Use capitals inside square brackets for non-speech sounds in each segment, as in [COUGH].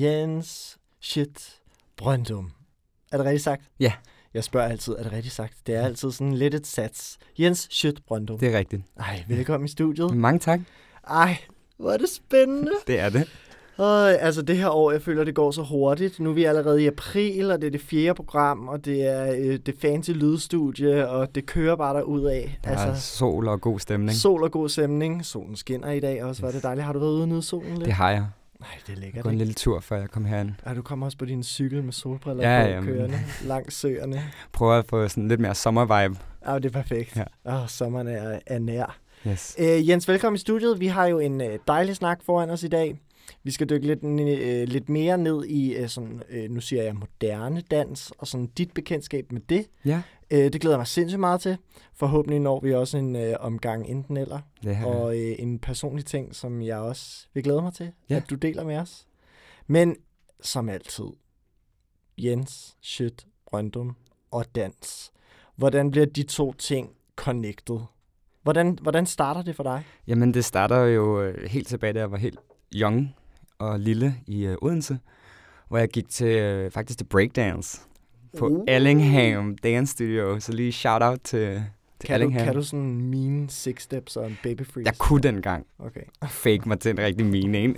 Jens Shit Brøndum. Er det rigtigt sagt? Ja. Jeg spørger altid, er det rigtigt sagt? Det er altid sådan lidt et sats. Jens Shit Brøndum. Det er rigtigt. Ej, velkommen i studiet. Mange tak. Ej, hvor er det spændende. [LAUGHS] Det er det. Og, altså det her år, jeg føler, det går så hurtigt. Nu er vi allerede i april, og det er det fjerde program, og det er øh, det fancy lydstudie, og det kører bare af. Der er sol og god stemning. Sol og god stemning. Solen skinner i dag også. Var det dejligt? Har du været ude og nyde solen lidt? Det har jeg. Nej, det er Jeg lækkert. går en lille tur, før jeg kom herind. Ja, du kommer også på din cykel med solbriller Ja, på, jamen. kørende langs søerne. Prøver at få sådan lidt mere sommervibe. Ja, det er perfekt. Ja. Åh, sommeren er, er nær. Yes. Øh, Jens, velkommen i studiet. Vi har jo en øh, dejlig snak foran os i dag. Vi skal dykke lidt, øh, lidt mere ned i, øh, sådan, øh, nu siger jeg, moderne dans, og sådan dit bekendtskab med det. Ja, Øh, det glæder jeg mig sindssygt meget til. Forhåbentlig når vi også en øh, omgang enten eller. har Og øh, en personlig ting, som jeg også vil glæde mig til, Ja. at du deler med os. Men som altid, Jens, Shit, Brøndum og dans. Hvordan bliver de to ting connected? Hvordan, hvordan starter det for dig? Jamen, det starter jo øh, helt tilbage, da jeg var helt young og lille i øh, Odense, hvor jeg gik til øh, faktisk til breakdance på Uh. Allingham Dance Studio. Så lige shout out til, til Kan du, Allingham. kan du sådan mine six steps og en baby freeze? Jeg kunne dengang Okay. fake mig til en rigtig mine en.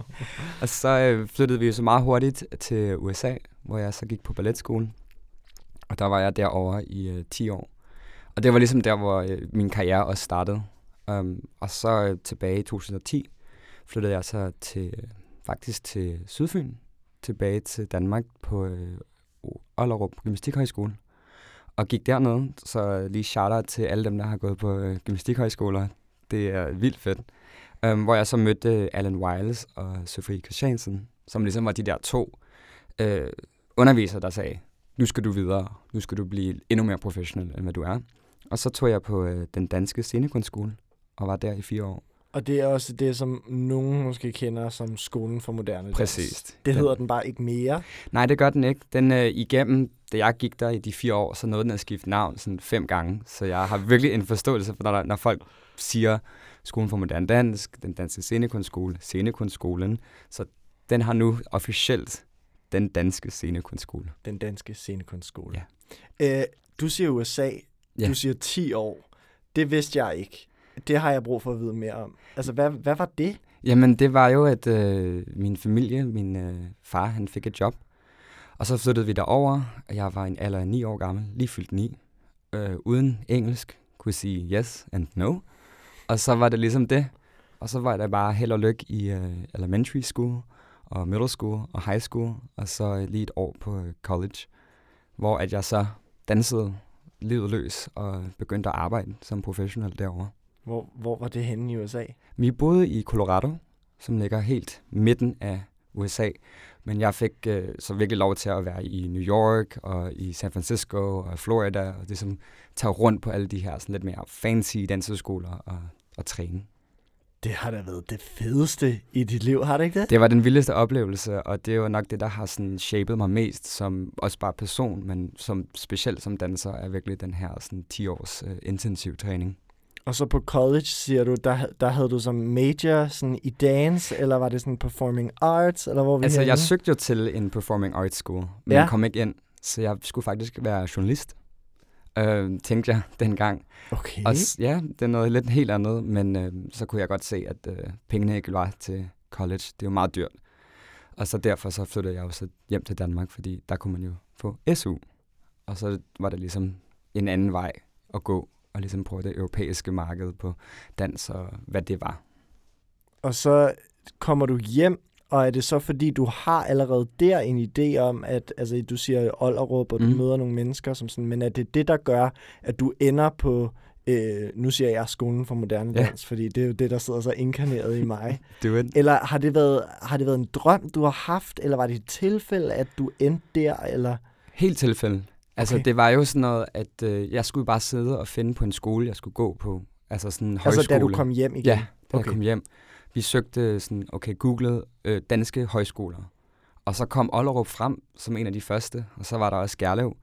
[LAUGHS] og så øh, flyttede vi jo så meget hurtigt til USA, hvor jeg så gik på balletskolen. Og der var jeg derovre i øh, 10 år. Og det var ligesom der, hvor øh, min karriere også startede. Um, og så øh, tilbage i 2010 flyttede jeg så til øh, faktisk til Sydfyn, tilbage til Danmark på øh, Ollerup Gymnastikhøjskole. Og gik dernede, så lige shout til alle dem, der har gået på øh, gymnastikhøjskoler. Det er vildt fedt. Um, hvor jeg så mødte øh, Alan Wiles og Sofie Christiansen, som ligesom var de der to øh, undervisere, der sagde, nu skal du videre, nu skal du blive endnu mere professionel, end hvad du er. Og så tog jeg på øh, den danske scenekunstskole, og var der i fire år. Og det er også det, som nogen måske kender som skolen for moderne dans. Præcis. Det Den- hedder den bare ikke mere. Nej, det gør den ikke. Den øh, igennem, da jeg gik der i de fire år, så nåede den at skifte navn sådan fem gange. Så jeg har virkelig en forståelse for, når, når folk siger Skolen for Modern Dansk, den danske scenekunstskole, scenekunstskolen. Så den har nu officielt den danske scenekunstskole. Den danske scenekunstskole. Ja. Øh, du siger USA. Ja. Du siger 10 år. Det vidste jeg ikke. Det har jeg brug for at vide mere om. Altså, hvad, hvad var det? Jamen, det var jo, at øh, min familie, min øh, far, han fik et job. Og så flyttede vi derover, og jeg var en alder af ni år gammel, lige fyldt 9. Øh, uden engelsk, kunne sige yes and no. Og så var det ligesom det. Og så var der bare held og lykke i øh, elementary school, og middle school, og high school, og så lige et år på øh, college, hvor at jeg så dansede livet løs og begyndte at arbejde som professionel derovre. Hvor, hvor var det henne i USA? Vi boede i Colorado, som ligger helt midten af USA. Men jeg fik øh, så virkelig lov til at være i New York og i San Francisco og Florida og ligesom tage rundt på alle de her sådan lidt mere fancy danseskoler og, og træne. Det har da været det fedeste i dit liv, har det ikke det? Det var den vildeste oplevelse, og det er jo nok det, der har sådan shapet mig mest, som også bare person, men som specielt som danser, er virkelig den her sådan 10 års øh, intensiv træning. Og så på college, siger du, der, der havde du som major sådan i dance, eller var det sådan performing arts, eller hvor vi Altså, henne? jeg søgte jo til en performing arts school, men Ja. jeg kom ikke ind, så jeg skulle faktisk være journalist, øh, tænkte jeg [LAUGHS] dengang. Okay. Og ja, det er noget lidt helt andet, men øh, så kunne jeg godt se, at øh, pengene ikke var til college. Det er jo meget dyrt. Og så derfor så flyttede jeg jo så hjem til Danmark, fordi der kunne man jo få SU. Og så var det ligesom en anden vej at gå, og ligesom prøve det europæiske marked på dans og hvad det var. Og så kommer du hjem, og er det så fordi, du har allerede der en idé om, at altså, du siger Ollerup, og du Mm. møder nogle mennesker, som sådan, men er det det, der gør, at du ender på, øh, nu siger jeg skolen for moderne Ja. dans, fordi det er jo det, der sidder så inkarneret i mig. [LAUGHS] Do it. Eller har det, været, har det været en drøm, du har haft, eller var det et tilfælde, at du endte der, eller... Helt tilfælde. Altså, Okay. det var jo sådan noget, at øh, jeg skulle bare sidde og finde på en skole, jeg skulle gå på. Altså sådan en højskole. Altså, da du kom hjem igen? Ja, da okay. jeg kom hjem. Vi søgte sådan, okay, googlede øh, danske højskoler. Og så kom Ollerup frem som en af de første, og så var der også Gerlev.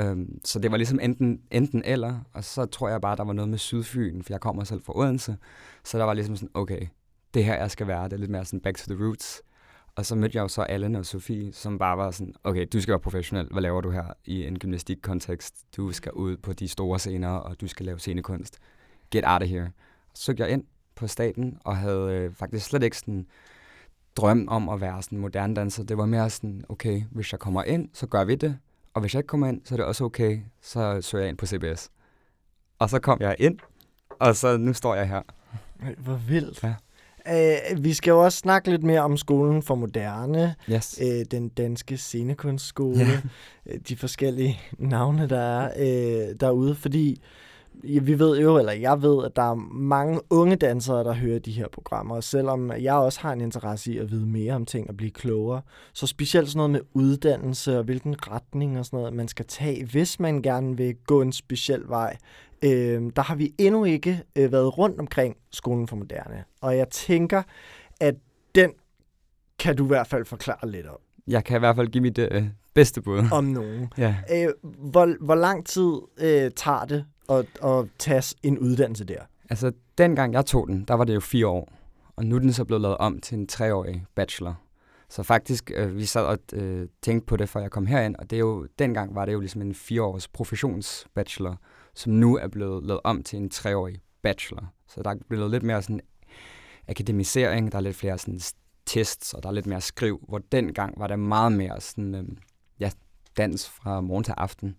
Øhm, så det var ligesom enten, enten eller, og så tror jeg bare, der var noget med Sydfyn, for jeg kommer selv fra Odense. Så der var ligesom sådan, okay, det her jeg skal være, det er lidt mere sådan back to the roots. Og så mødte jeg jo så Allen og Sofie, som bare var sådan, okay, du skal være professionel. Hvad laver du her i en gymnastikkontekst? Du skal ud på de store scener, og du skal lave scenekunst. Get out of here. Så søgte jeg ind på staten, og havde øh, faktisk slet ikke sådan drøm om at være sådan moderne danser. Det var mere sådan, okay, hvis jeg kommer ind, så gør vi det. Og hvis jeg ikke kommer ind, så er det også okay. Så søger jeg ind på CBS. Og så kom jeg ind, og så nu står jeg her. Hvor vildt. Ja. Uh, vi skal jo også snakke lidt mere om skolen for moderne, Yes. uh, den danske scenekunstskole, Ja. øh, de forskellige navne, der er uh, derude, fordi vi ved jo, eller jeg ved, at der er mange unge dansere, der hører de her programmer, og selvom jeg også har en interesse i at vide mere om ting og blive klogere, så specielt sådan noget med uddannelse og hvilken retning og sådan noget, man skal tage, hvis man gerne vil gå en speciel vej, øh, der har vi endnu ikke øh, været rundt omkring skolen for moderne. Og jeg tænker, at den kan du i hvert fald forklare lidt om, Jeg kan i hvert fald give mit øh, bedste bud. om nogen. Ja. Øh, hvor, hvor lang tid øh, tager det at, at tage en uddannelse der? Altså, dengang jeg tog den, der var det jo fire år. Og nu er den så blevet lavet om til en treårig bachelor. Så faktisk, øh, vi sad og øh, tænkte på det, før jeg kom herind, og det er jo, dengang var det jo ligesom en fireårs professionsbachelor, som nu er blevet lavet om til en treårig bachelor. Så der er blevet lidt mere sådan akademisering, der er lidt flere sådan tests, og der er lidt mere skriv, hvor dengang var der meget mere sådan, øh, ja, dans fra morgen til aften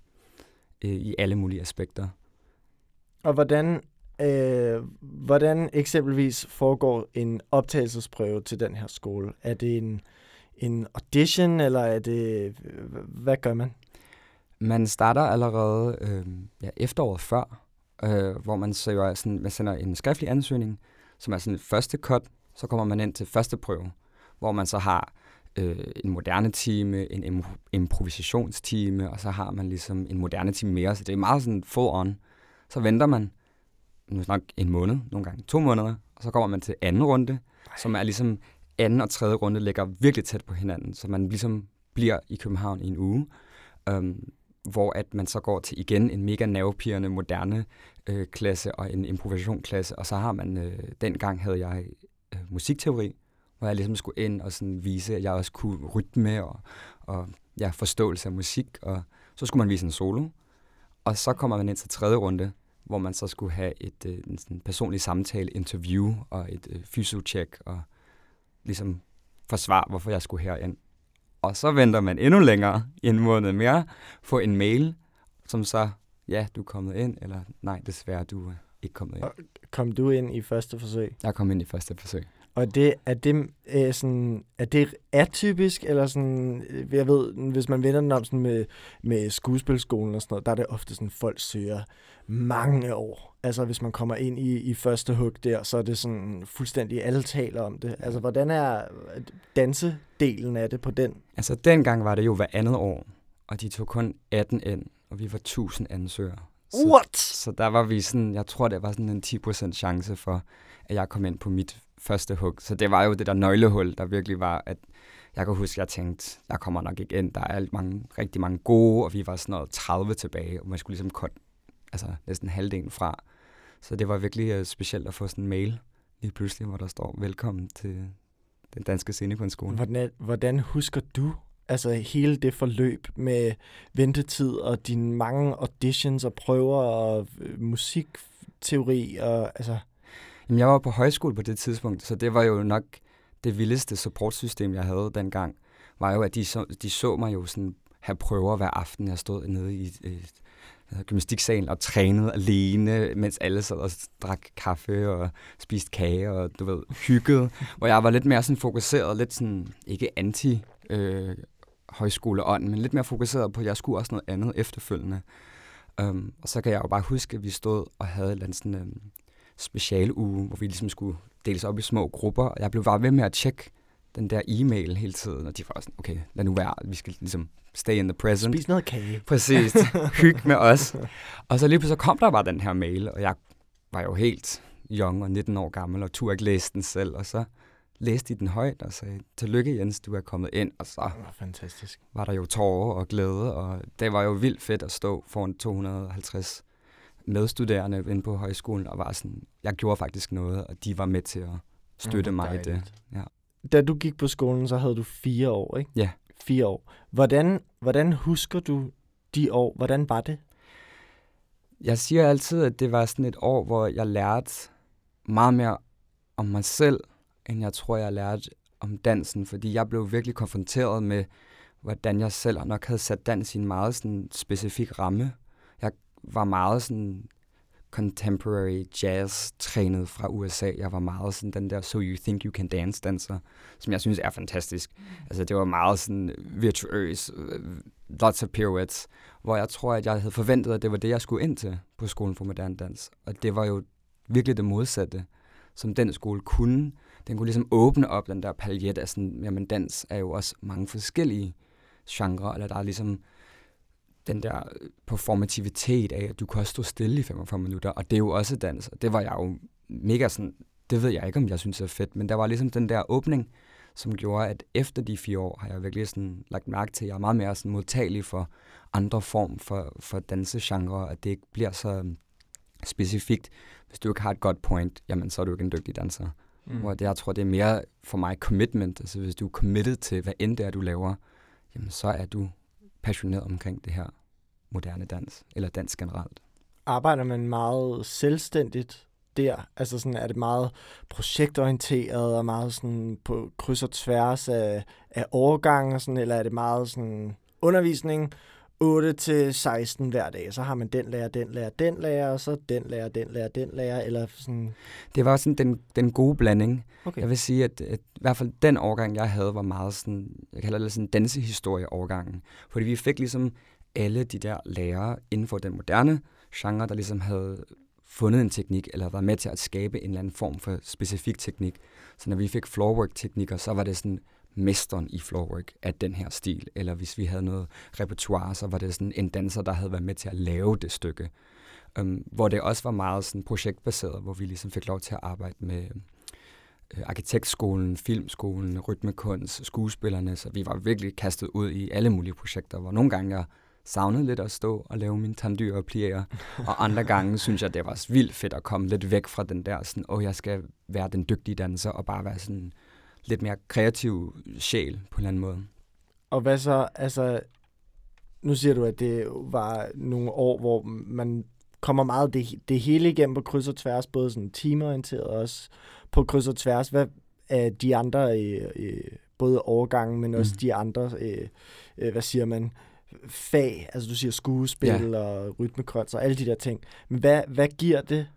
øh, i alle mulige aspekter. Og hvordan, øh, hvordan eksempelvis foregår en optagelsesprøve til den her skole? Er det en, en audition, eller er det... Hvad gør man? Man starter allerede øh, ja, efteråret før, øh, hvor man, søger sådan, man sender en skriftlig ansøgning, som er sådan et første cut, så kommer man ind til første prøve, hvor man så har øh, en moderne time, en im- improvisationstime, og så har man ligesom en moderne time mere, så det er meget sådan full on. Så venter man nu nok en måned, nogle gange to måneder, og så kommer man til anden runde, som er ligesom anden og tredje runde ligger virkelig tæt på hinanden, så man ligesom bliver i København i en uge. øhm, hvor at man så går til igen en mega nervepirrende moderne øh, klasse og en improvisationsklasse, og så har man, øh, dengang havde jeg øh, musikteori, hvor jeg ligesom skulle ind og sådan vise, at jeg også kunne rytme og, og ja, forståelse af musik, og så skulle man vise en solo, og så kommer man ind til tredje runde, hvor man så skulle have et øh, en sådan personlig samtale, interview og et øh, fysiocheck, og ligesom forsvar, hvorfor jeg skulle herind. Og så venter man endnu længere, en måned mere, få en mail, som så, ja, du er kommet ind, eller nej, desværre, du er ikke kommet ind. Kom du ind i første forsøg? Jeg kom ind i første forsøg. Og det, er, det, øh, sådan, er det atypisk, eller sådan, øh, jeg ved, hvis man vender den om sådan med, med skuespilskolen og sådan noget, der er det ofte sådan, folk søger mange år. Altså hvis man kommer ind i, i første hug der, så er det sådan fuldstændig, alle taler om det. Altså hvordan er dansedelen af det på den? Altså, dengang var det jo hver andet år, og de tog kun 18 ind, og vi var 1000 ansøgere. Så, What? så der var vi sådan, jeg tror, det var sådan en 10% chance for, at jeg kom ind på mit første hug. Så det var jo det der nøglehul, der virkelig var, at jeg kan huske, at jeg tænkte, jeg kommer nok ikke ind. Der er alt mange, rigtig mange gode, og vi var sådan noget 30 tilbage, og man skulle ligesom kun, altså næsten halvdelen fra. Så det var virkelig uh, specielt at få sådan en mail lige pludselig, hvor der står, velkommen til den danske scene på Hvordan, hvordan husker du altså hele det forløb med ventetid og dine mange auditions og prøver og øh, musikteori og altså... Jeg var på højskole på det tidspunkt, så det var jo nok det vildeste supportsystem, jeg havde dengang, var jo, at de så, de så mig jo sådan have prøver hver aften. Jeg stod nede i øh, gymnastiksalen og trænede alene, mens alle sad og drak kaffe og spiste kage og, du ved, hyggede. hvor jeg var lidt mere sådan fokuseret, lidt sådan, ikke anti øh, højskoleånd, men lidt mere fokuseret på, at jeg skulle også noget andet efterfølgende. Um, og så kan jeg jo bare huske, at vi stod og havde et eller andet sådan, um, specialuge, hvor vi ligesom skulle deles op i små grupper, og jeg blev bare ved med at tjekke den der e-mail hele tiden, og de var sådan, okay, lad nu være, vi skal ligesom stay in the present. Spis noget kage. [LAUGHS] Præcis, hygge med os. Og så lige pludselig kom der bare den her mail, og jeg var jo helt young og 19 år gammel, og turde ikke læse den selv, og så læste de den højt og sagde, tillykke Jens, du er kommet ind, og så Oh, fantastisk. var der jo tårer og glæde, og det var jo vildt fedt at stå foran 250 medstuderende inde på højskolen, og var sådan, jeg gjorde faktisk noget, og de var med til at støtte Mm, mig i det. dejligt. Ja. da du gik på skolen, så havde du fire år, ikke? Ja. Fire år. Hvordan, hvordan husker du de år? Hvordan var det? Jeg siger altid, at det var sådan et år, hvor jeg lærte meget mere om mig selv, end jeg tror, jeg lærte om dansen, fordi jeg blev virkelig konfronteret med, hvordan jeg selv nok havde sat dans i en meget sådan, specifik ramme. Var meget sådan contemporary jazz trænet fra USA. Jeg var meget sådan den der So You Think You Can Dance danser, som jeg synes er fantastisk. Altså det var meget sådan virtuøs, øh, lots of pirouettes, hvor jeg tror, at jeg havde forventet, at det var det, jeg skulle ind til på skolen for moderne dans. Og det var jo virkelig det modsatte, som den skole kunne. Den kunne ligesom åbne op den der paljet af sådan, jamen dans er jo også mange forskellige genrer, eller der er ligesom den der performativitet af, at du kan også stå stille i 45 minutter, og det er jo også dans, og det var jeg jo mega sådan, det ved jeg ikke, om jeg synes er fedt, men der var ligesom den der åbning, som gjorde, at efter de fire år har jeg virkelig sådan lagt mærke til, at jeg er meget mere sådan modtagelig for andre form for, for dansegenre, at det ikke bliver så specifikt. Hvis du ikke har et godt point, jamen så er du ikke en dygtig danser. Mm. Hvor det, jeg tror, det er mere for mig commitment. Altså hvis du er committed til, hvad end det er, du laver, jamen så er du passioneret omkring det her moderne dans, eller dans generelt. Arbejder man meget selvstændigt der? Altså sådan, er det meget projektorienteret og meget sådan på kryds og tværs af, af overgangen, sådan, eller er det meget sådan undervisning, 8 til 16 hver dag, så har man den lærer, den lærer, den lærer, og så den lærer, den lærer, den lærer, eller sådan... Det var sådan den, den gode blanding. Okay. Jeg vil sige, at, at i hvert fald den årgang, jeg havde, var meget sådan, jeg kalder det sådan dansehistorie-årgangen. Fordi vi fik ligesom alle de der lærere inden for den moderne genre, der ligesom havde fundet en teknik, eller været med til at skabe en eller anden form for specifik teknik. Så når vi fik floorwork-teknikker, så var det sådan, mesteren i floorwork af den her stil, eller hvis vi havde noget repertoire, så var det sådan en danser, der havde været med til at lave det stykke. Um, hvor det også var meget sådan projektbaseret, hvor vi ligesom fik lov til at arbejde med øh, arkitektskolen, filmskolen, rytmekunst, skuespillerne, så vi var virkelig kastet ud i alle mulige projekter, hvor nogle gange jeg savnede lidt at stå og lave mine tandyr og plier, og andre gange synes jeg, det var vildt fedt at komme lidt væk fra den der sådan, åh, oh, jeg skal være den dygtige danser, og bare være sådan lidt mere kreativ sjæl på en eller anden måde. Og hvad så, altså, nu siger du, at det var nogle år, hvor man kommer meget det, det hele igennem på kryds og tværs, både sådan teamorienteret og også på kryds og tværs. Hvad er de andre, øh, øh, både overgangen, men også mm. de andre, øh, øh, hvad siger man, fag, altså du siger skuespil ja. og rytmekrøns og alle de der ting. Men hvad, hvad giver det,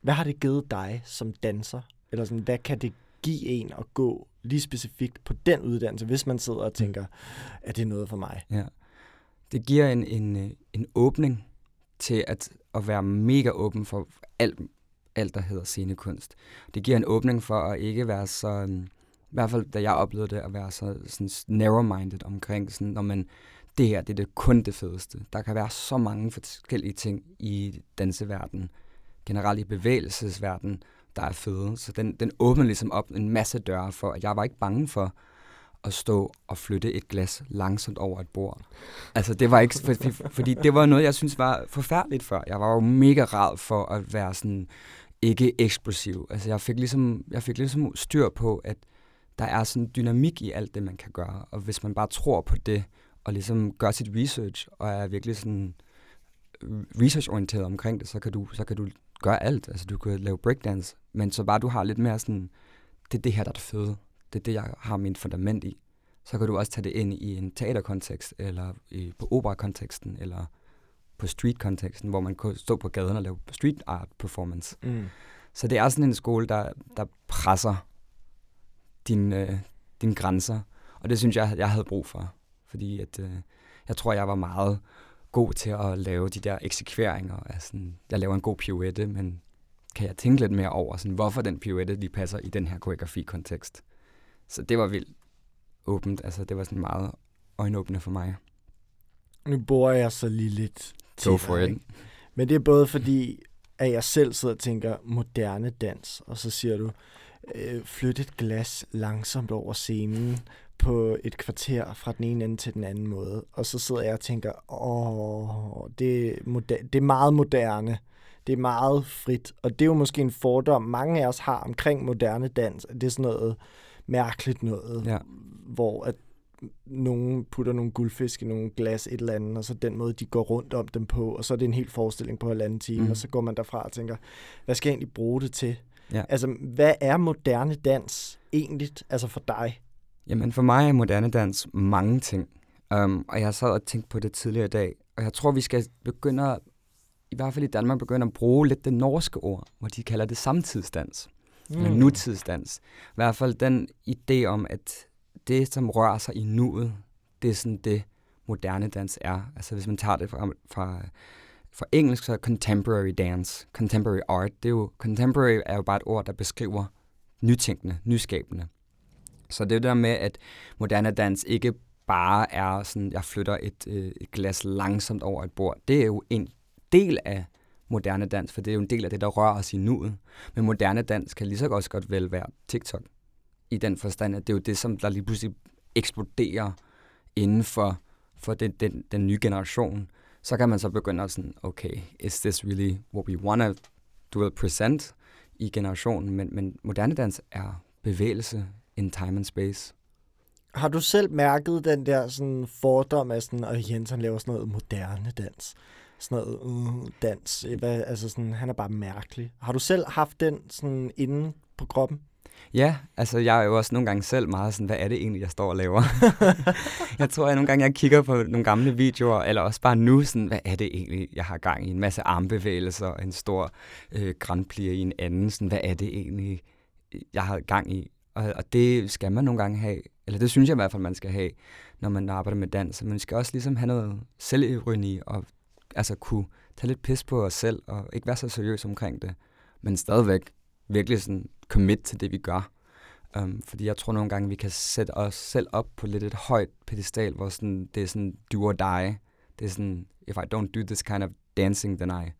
hvad har det givet dig som danser? Eller sådan, hvad kan det give en at gå lige specifikt på den uddannelse, hvis man sidder og tænker, at det er noget for mig? Ja. Det giver en, en, en åbning til at, at være mega åben for alt, alt, der hedder scenekunst. Det giver en åbning for at ikke være så, i hvert fald da jeg oplevede det, at være så sådan narrow-minded omkring, sådan, når man, det her, det er det kun det fedeste. Der kan være så mange forskellige ting i danseverdenen, generelt i bevægelsesverdenen, der er fede. Så den, den åbner ligesom op en masse døre for, at jeg var ikke bange for at stå og flytte et glas langsomt over et bord. Altså det var ikke, fordi, fordi det var noget, jeg synes var forfærdeligt før. Jeg var jo mega rad for at være sådan ikke eksplosiv. Altså jeg fik ligesom, jeg fik ligesom styr på, at der er sådan dynamik i alt det, man kan gøre. Og hvis man bare tror på det, og ligesom gør sit research, og er virkelig sådan researchorienteret omkring det, så kan du, så kan du gøre alt. Altså, du kan lave breakdance, men så bare du har lidt mere sådan, det er det her, der er det fede. Det er det, jeg har min fundament i. Så kan du også tage det ind i en teaterkontekst, eller i, på opera-konteksten, eller på street-konteksten, hvor man kan stå på gaden og lave street art performance. Mm. Så det er sådan en skole, der, der presser dine, øh, dine grænser, og det synes jeg, jeg havde brug for. Fordi at, øh, jeg tror, jeg var meget god til at lave de der eksekveringer. Altså, jeg laver en god pirouette, men kan jeg tænke lidt mere over, sådan, hvorfor den pirouette lige passer i den her koreografi-kontekst. Så det var vildt åbent. Altså, det var sådan meget øjenåbende for mig. Nu bor jeg så lige lidt til Go for dig, it. Men det er både fordi, at jeg selv sidder og tænker moderne dans, og så siger du, øh, flyt et glas langsomt over scenen, på et kvarter fra den ene ende til den anden måde. Og så sidder jeg og tænker, åh, det, er det er meget moderne. Det er meget frit. Og det er jo måske en fordom, mange af os har omkring moderne dans. Det er sådan noget mærkeligt noget, Ja. hvor at nogen putter nogle guldfisk i nogle glas et eller andet, og så den måde, de går rundt om dem på, og så er det en hel forestilling på halvanden time, mm. og så går man derfra og tænker, hvad skal jeg egentlig bruge det til? Ja. Altså, hvad er moderne dans egentlig, altså for dig? Jamen for mig er moderne dans mange ting. Um, og jeg sad og tænkte på det tidligere i dag, og jeg tror, vi skal begynde at, i hvert fald i Danmark, begynde at bruge lidt det norske ord, hvor de kalder det samtidsdans, mm. eller nutidsdans. I hvert fald den idé om, at det, som rører sig i nuet, det er sådan det, moderne dans er. Altså hvis man tager det fra, fra, fra engelsk, så er contemporary dance, contemporary art. Det er jo, contemporary er jo bare et ord, der beskriver nytænkende, nyskabende. Så det er det der med, at moderne dans ikke bare er sådan, jeg flytter et, øh, et glas langsomt over et bord. Det er jo en del af moderne dans, for det er jo en del af det, der rører os i nuet. Men moderne dans kan lige så også godt vel være TikTok. I den forstand, at det er jo det, som der lige pludselig eksploderer inden for, for den, den, den nye generation. Så kan man så begynde at sådan, okay, is this really what we want to present i generationen? Men, men moderne dans er bevægelse in time and space. Har du selv mærket den der sådan fordom af sådan, at Jens han laver sådan noget moderne dans? Sådan noget uh, dans. Hvad, altså sådan, han er bare mærkelig. Har du selv haft den sådan inde på kroppen? Ja, altså jeg er jo også nogle gange selv meget sådan, hvad er det egentlig, jeg står og laver? [LAUGHS] jeg tror, at nogle gange jeg kigger på nogle gamle videoer, eller også bare nu, sådan, hvad er det egentlig, jeg har gang i? En masse armbevægelser, og en stor øh, grandplier i en anden. Sådan, hvad er det egentlig, jeg har gang i? Og, og det skal man nogle gange have, eller det synes jeg i hvert fald, man skal have, når man arbejder med dans. Man skal også ligesom have noget selvironi, og altså kunne tage lidt pis på os selv, og ikke være så seriøs omkring det, men stadigvæk virkelig sådan commit til det, vi gør. Um, fordi jeg tror nogle gange, vi kan sætte os selv op på lidt et højt pedestal, hvor sådan, det er sådan do or die. Det er sådan, if I don't do this kind of dancing, then I,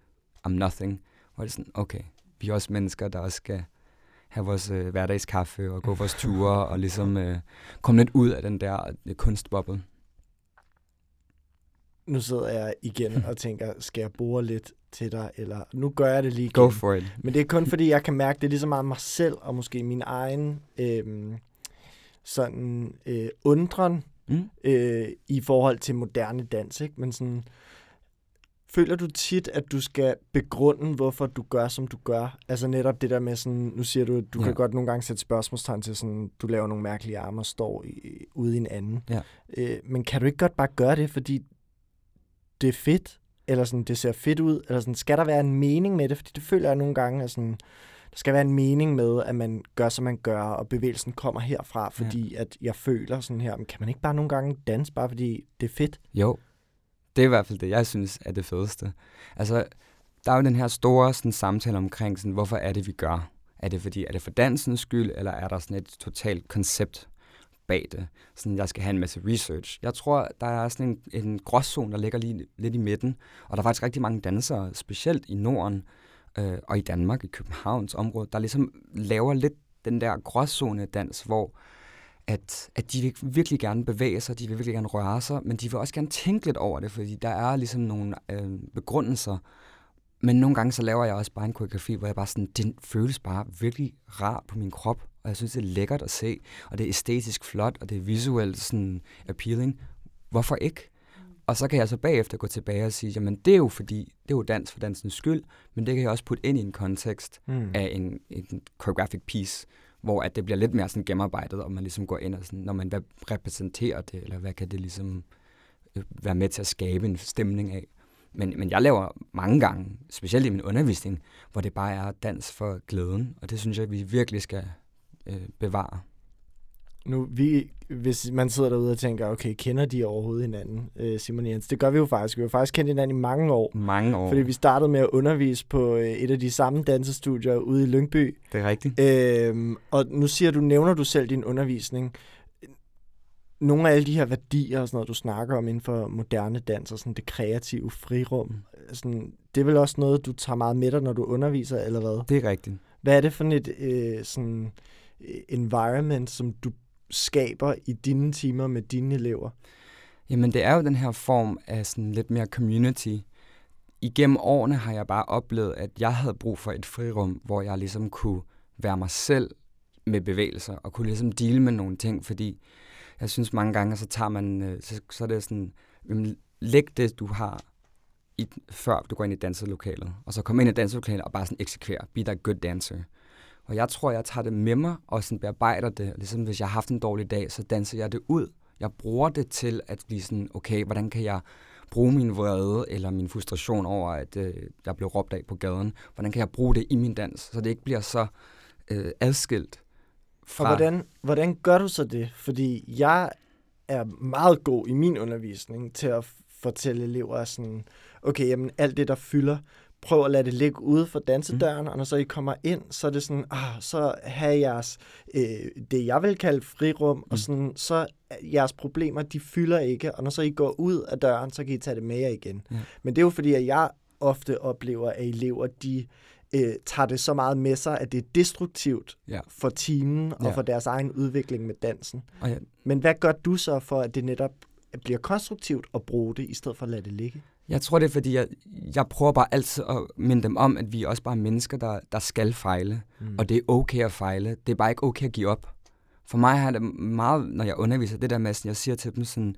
I'm nothing. Hvor det er sådan, okay, vi er også mennesker, der også skal have vores øh, hverdagskaffe og gå vores ture og ligesom øh, komme lidt ud af den der øh, kunstboble. Nu sidder jeg igen og tænker, skal jeg bore lidt til dig, eller nu gør jeg det lige igen. Go for it. Men det er kun fordi, jeg kan mærke, det er lige så meget mig selv, og måske min egen øhm, sådan øh, undren Mm? øh, i forhold til moderne dans, ikke? Men sådan, føler du tit, at du skal begrunde, hvorfor du gør, som du gør? Altså netop det der med sådan, nu siger du, at du ja. Kan godt nogle gange sætte spørgsmålstegn til sådan, du laver nogle mærkelige arme og står i, ude i en anden. Ja. Øh, men kan du ikke godt bare gøre det, fordi det er fedt? Eller sådan, det ser fedt ud? Eller sådan, skal der være en mening med det? Fordi det føler jeg nogle gange, at sådan, der skal være en mening med, at man gør, som man gør, og bevægelsen kommer herfra, fordi ja. at jeg føler sådan her, men kan man ikke bare nogle gange danse, bare fordi det er fedt? Jo, det er i hvert fald det, jeg synes er det fedeste. Altså, der er jo den her store sådan, samtale omkring, sådan, hvorfor er det, vi gør? Er det fordi, er det for dansens skyld, eller er der sådan et totalt koncept bag det? Sådan, jeg skal have en masse research. Jeg tror, der er sådan en, en gråzone, der ligger lige lidt i midten, og der er faktisk rigtig mange dansere, specielt i Norden øh, og i Danmark, i Københavns område, der ligesom laver lidt den der gråzone dans, hvor at, at de vil virkelig gerne bevæge sig, de vil virkelig gerne røre sig, men de vil også gerne tænke lidt over det, fordi der er ligesom nogle øh, begrundelser. Men nogle gange så laver jeg også bare en koreografi, hvor jeg bare sådan, den føles bare virkelig rar på min krop, og jeg synes, det er lækkert at se, og det er æstetisk flot, og det er visuelt sådan appealing. Hvorfor ikke? Og så kan jeg så bagefter gå tilbage og sige, jamen det er jo fordi, det er jo dans for dansens skyld, men det kan jeg også putte ind i en kontekst Mm. af en, en choreographic piece, hvor at det bliver lidt mere sådan gennemarbejdet, og man ligesom går ind og sådan, når man hvad repræsenterer det, eller hvad kan det ligesom øh, være med til at skabe en stemning af. Men, men jeg laver mange gange, specielt i min undervisning, hvor det bare er dans for glæden, og det synes jeg, vi virkelig skal øh, bevare. Nu, vi, hvis man sidder derude og tænker, okay, kender de overhovedet hinanden, øh, Simon Jens? Det gør vi jo faktisk. Vi har faktisk kendt hinanden i mange år. Mange år. Fordi vi startede med at undervise på øh, et af de samme dansestudier ude i Lyngby. Det er rigtigt. Øhm, og nu siger du, nævner du selv din undervisning. Nogle af alle de her værdier og sådan noget, du snakker om inden for moderne dans og sådan det kreative frirum, sådan, det er vel også noget, du tager meget med dig, når du underviser, eller hvad? Det er rigtigt. Hvad er det for et øh, sådan, øh, environment, som du skaber i dine timer med dine elever? Jamen, det er jo den her form af sådan lidt mere community. Igennem årene har jeg bare oplevet, at jeg havde brug for et frirum, hvor jeg ligesom kunne være mig selv med bevægelser, og kunne ligesom dele med nogle ting, fordi jeg synes mange gange, så tager man, øh, så, så er det sådan, jamen, læg det, du har, i, før du går ind i danselokalet, og så kom ind i danselokalet og bare sådan eksekvere, be that good dancer. Og jeg tror, jeg tager det med mig og sådan bearbejder det. Ligesom hvis jeg har haft en dårlig dag, så danser jeg det ud. Jeg bruger det til at blive sådan, okay, hvordan kan jeg bruge min vrede eller min frustration over, at øh, jeg blev råbt af på gaden. Hvordan kan jeg bruge det i min dans, så det ikke bliver så øh, adskilt fra... Og hvordan, hvordan gør du så det? Fordi jeg er meget god i min undervisning til at fortælle elever sådan, okay, jamen alt det, der fylder, prøv at lade det ligge ude for dansedøren, mm. og når så I kommer ind, så er det sådan, ah, så har jeres, øh, det jeg vil kalde frirum, mm. og sådan, så jeres problemer, de fylder ikke, og når så I går ud af døren, så kan I tage det med jer igen. Mm. Men det er jo fordi, at jeg ofte oplever, at elever, de øh, tager det så meget med sig, at det er destruktivt ja. for timen og ja. for deres egen udvikling med dansen. Og ja. Men hvad gør du så for, at det netop bliver konstruktivt at bruge det, i stedet for at lade det ligge? Jeg tror, det er, fordi jeg, jeg prøver bare altid at minde dem om, at vi er også bare mennesker, der, der skal fejle. Mm. Og det er okay at fejle. Det er bare ikke okay at give op. For mig har det meget, når jeg underviser, det der med, at jeg siger til dem sådan,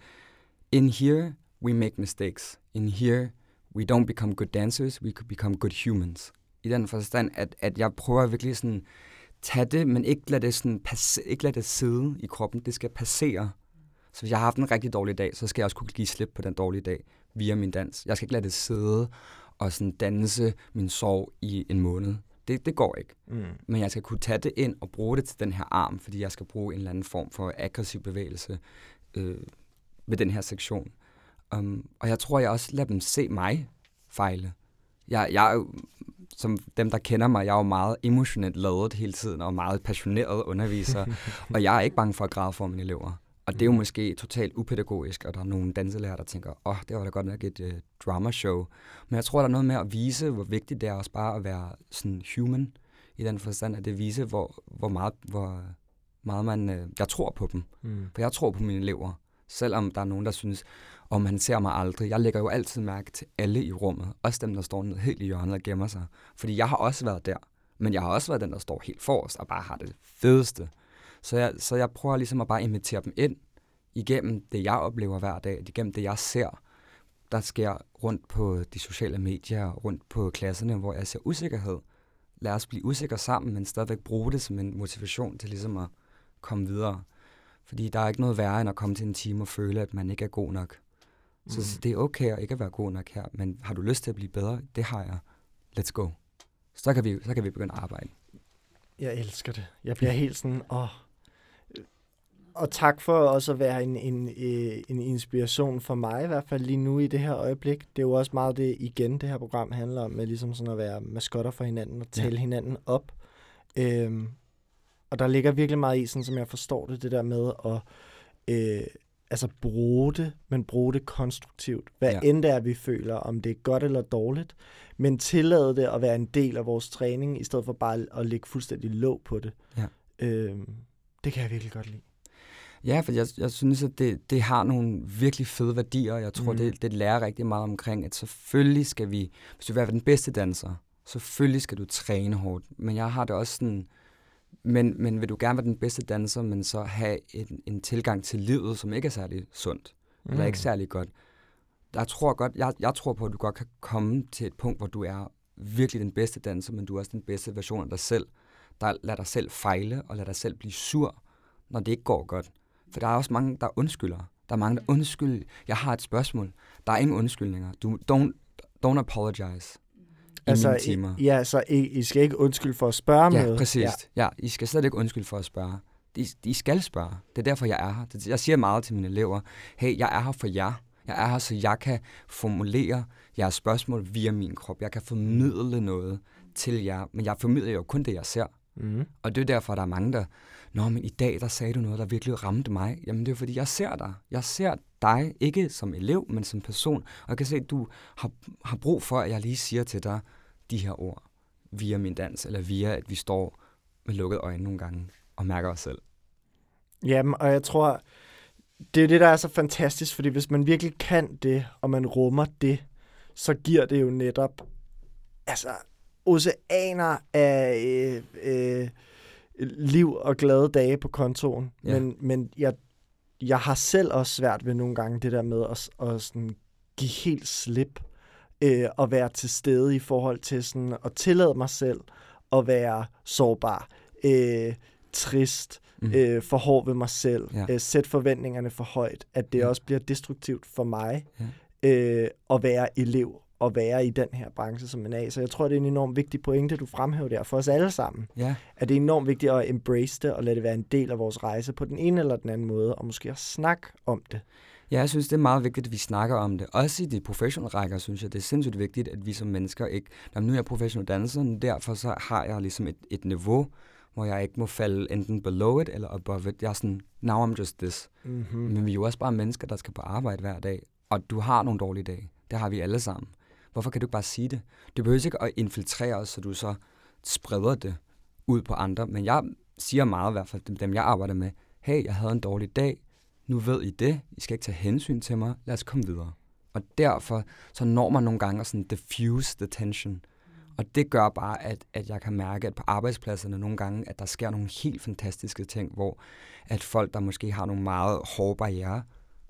in here we make mistakes. In here we don't become good dancers, we could become good humans. I den forstand, at, at jeg prøver virkelig sådan, tage det, men ikke lade det, sådan passe, ikke lade det sidde i kroppen. Det skal passere. Så hvis jeg har haft en rigtig dårlig dag, så skal jeg også kunne give slip på den dårlige dag via min dans. Jeg skal ikke lade det sidde og sådan danse min sorg i en måned. Det, det går ikke. Mm. Men jeg skal kunne tage det ind og bruge det til den her arm, fordi jeg skal bruge en eller anden form for aggressiv bevægelse øh, ved den her sektion. Um, og jeg tror, jeg også lader dem se mig fejle. Jeg, jeg er jo, som dem, der kender mig, jeg er jo meget emotionelt lavet hele tiden, og meget passioneret underviser. [LAUGHS] og jeg er ikke bange for at græde for mine elever. Og det er jo måske totalt upædagogisk, og der er nogle danselærer, der tænker, åh, oh, det var da godt nok et uh, dramashow. Men jeg tror, der er noget med at vise, hvor vigtigt det er også bare at være sådan human, i den forstand, at det viser, hvor, hvor meget, hvor meget man, uh, jeg tror på dem. Mm. For jeg tror på mine elever, selvom der er nogen, der synes, om han ser mig aldrig. Jeg lægger jo altid mærke til alle i rummet, også dem, der står ned helt i hjørnet og gemmer sig. Fordi jeg har også været der, men jeg har også været den, der står helt forrest og bare har det fedeste. Så jeg, så jeg prøver ligesom at bare invitere dem ind igennem det, jeg oplever hver dag, igennem det, jeg ser, der sker rundt på de sociale medier, rundt på klasserne, hvor jeg ser usikkerhed. Lad os blive usikre sammen, men stadigvæk bruge det som en motivation til ligesom at komme videre. Fordi der er ikke noget værre end at komme til en time og føle, at man ikke er god nok. Så, mm. så det er okay at ikke være god nok her, men har du lyst til at blive bedre? Det har jeg. Let's go. Så kan vi, så kan vi begynde at arbejde. Jeg elsker det. Jeg bliver helt sådan, åh, og tak for også at være en, en, øh, en inspiration for mig, i hvert fald lige nu i det her øjeblik. Det er jo også meget det, igen, det her program handler om, med ligesom sådan at være maskotter for hinanden og tale ja. hinanden op. Øhm, og der ligger virkelig meget i, sådan som jeg forstår det, det der med at øh, altså bruge det, men bruge det konstruktivt. Hvad ja. end det er, vi føler, om det er godt eller dårligt, men tillade det at være en del af vores træning, i stedet for bare at lægge fuldstændig låg på det. Ja. Øhm, det kan jeg virkelig godt lide. Ja, for jeg, jeg synes, at det, det har nogle virkelig fede værdier, og jeg tror, mm. det, det lærer rigtig meget omkring, at selvfølgelig skal vi, hvis du vil være den bedste danser, selvfølgelig skal du træne hårdt, men jeg har det også sådan, men, men vil du gerne være den bedste danser, men så have en, en tilgang til livet, som ikke er særlig sundt, mm. eller ikke mm. særlig godt, der tror godt, jeg, jeg tror på, at du godt kan komme til et punkt, hvor du er virkelig den bedste danser, men du er også den bedste version af dig selv, der lader dig selv fejle, og lader dig selv blive sur, når det ikke går godt. For der er også mange, der undskylder. Der er mange, der undskylder. Jeg har et spørgsmål. Der er ingen undskyldninger. Du, don't, don't apologize. Altså, timer. ja, så I, I skal ikke undskylde for at spørge ja, med. Præcis. Ja. ja, I skal slet ikke undskylde for at spørge. De, de skal spørge. Det er derfor, jeg er her. Jeg siger meget til mine elever, hey, jeg er her for jer. Jeg er her, så jeg kan formulere jeres spørgsmål via min krop. Jeg kan formidle noget til jer, men jeg formidler jo kun det, jeg ser. Mm. Og det er derfor, der er mange, der Nå, men i dag, der sagde du noget, der virkelig ramte mig. Jamen, det er fordi, jeg ser dig. Jeg ser dig, ikke som elev, men som person. Og jeg kan se, at du har, har brug for, at jeg lige siger til dig de her ord via min dans, eller via, at vi står med lukkede øjne nogle gange og mærker os selv. Jamen, og jeg tror, det er det, der er så fantastisk, fordi hvis man virkelig kan det, og man rummer det, så giver det jo netop altså oceaner af øh, øh, liv og glade dage på kontoen. Ja. Men, men jeg, jeg har selv også svært ved nogle gange det der med at, at sådan give helt slip øh, og være til stede i forhold til sådan at tillade mig selv at være sårbar, øh, trist, Mm. øh, for hård ved mig selv, Ja. øh, sæt forventningerne for højt, at det Ja. også bliver destruktivt for mig Ja. øh, at være elev og være i den her branche, som man er i. Så jeg tror, det er en enormt vigtig pointe, du fremhæver der for os alle sammen. Ja, At det er enormt vigtigt at embrace det og lade det være en del af vores rejse på den ene eller den anden måde, og måske at snakke om det. Ja, jeg synes, det er meget vigtigt, at vi snakker om det. Også i de professionelle rækker, synes jeg, det er sindssygt vigtigt, at vi som mennesker ikke... Jamen, nu er jeg professionel danser, men derfor så har jeg ligesom et, et niveau, hvor jeg ikke må falde enten below it eller above it. Jeg er sådan, now I'm just this. Mm-hmm. Men vi er jo også bare mennesker, der skal på arbejde hver dag. Og du har nogle dårlige dage. Det har vi alle sammen. Hvorfor kan du ikke bare sige det? Du behøver ikke at infiltrere os, så du så spreder det ud på andre. Men jeg siger meget i hvert fald dem, jeg arbejder med. Hey, jeg havde en dårlig dag. Nu ved I det. I skal ikke tage hensyn til mig. Lad os komme videre. Og derfor så når man nogle gange at sådan diffuse the tension. Og det gør bare, at, at jeg kan mærke, at på arbejdspladserne nogle gange, at der sker nogle helt fantastiske ting, hvor at folk, der måske har nogle meget hårde barriere,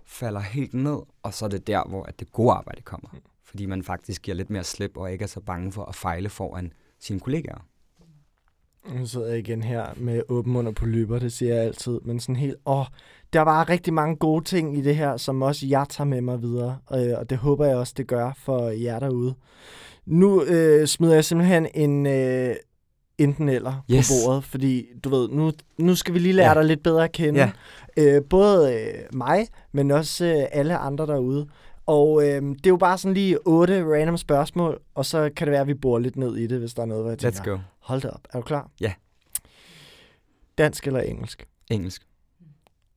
falder helt ned, og så er det der, hvor at det gode arbejde kommer. Mm. Fordi man faktisk giver lidt mere slip, og ikke er så bange for at fejle foran sine kollegaer. Nu sidder jeg igen her med åben mund og på lyber, det siger jeg altid. Men sådan helt, åh, der var rigtig mange gode ting i det her, som også jeg tager med mig videre. Øh, og det håber jeg også, det gør for jer derude. Nu øh, smider jeg simpelthen en øh, enten eller Yes. på bordet, fordi du ved, nu, nu skal vi lige lære Ja. dig lidt bedre at kende. Ja. Øh, både øh, mig, men også øh, alle andre derude. Og øh, det er jo bare sådan lige otte random spørgsmål, og så kan det være, at vi borer lidt ned i det, hvis der er noget, hvor jeg tænker, Let's go. hold da op, er du klar? Ja. Dansk eller engelsk? Engelsk.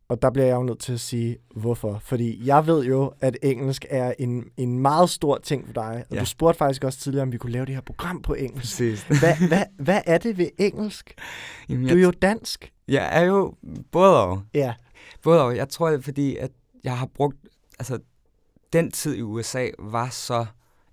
Og der bliver jeg jo nødt til at sige, hvorfor. Fordi jeg ved jo, at engelsk er en, en meget stor ting for dig. Og Ja. du spurgte faktisk også tidligere, om vi kunne lave det her program på engelsk. Præcis. Hvad, hvad, hvad er det ved engelsk? [LAUGHS] Jamen, Du er jo dansk. jeg er jo både og. Ja. Både og. Jeg tror, det er fordi, at jeg har brugt... Altså, den tid i USA var så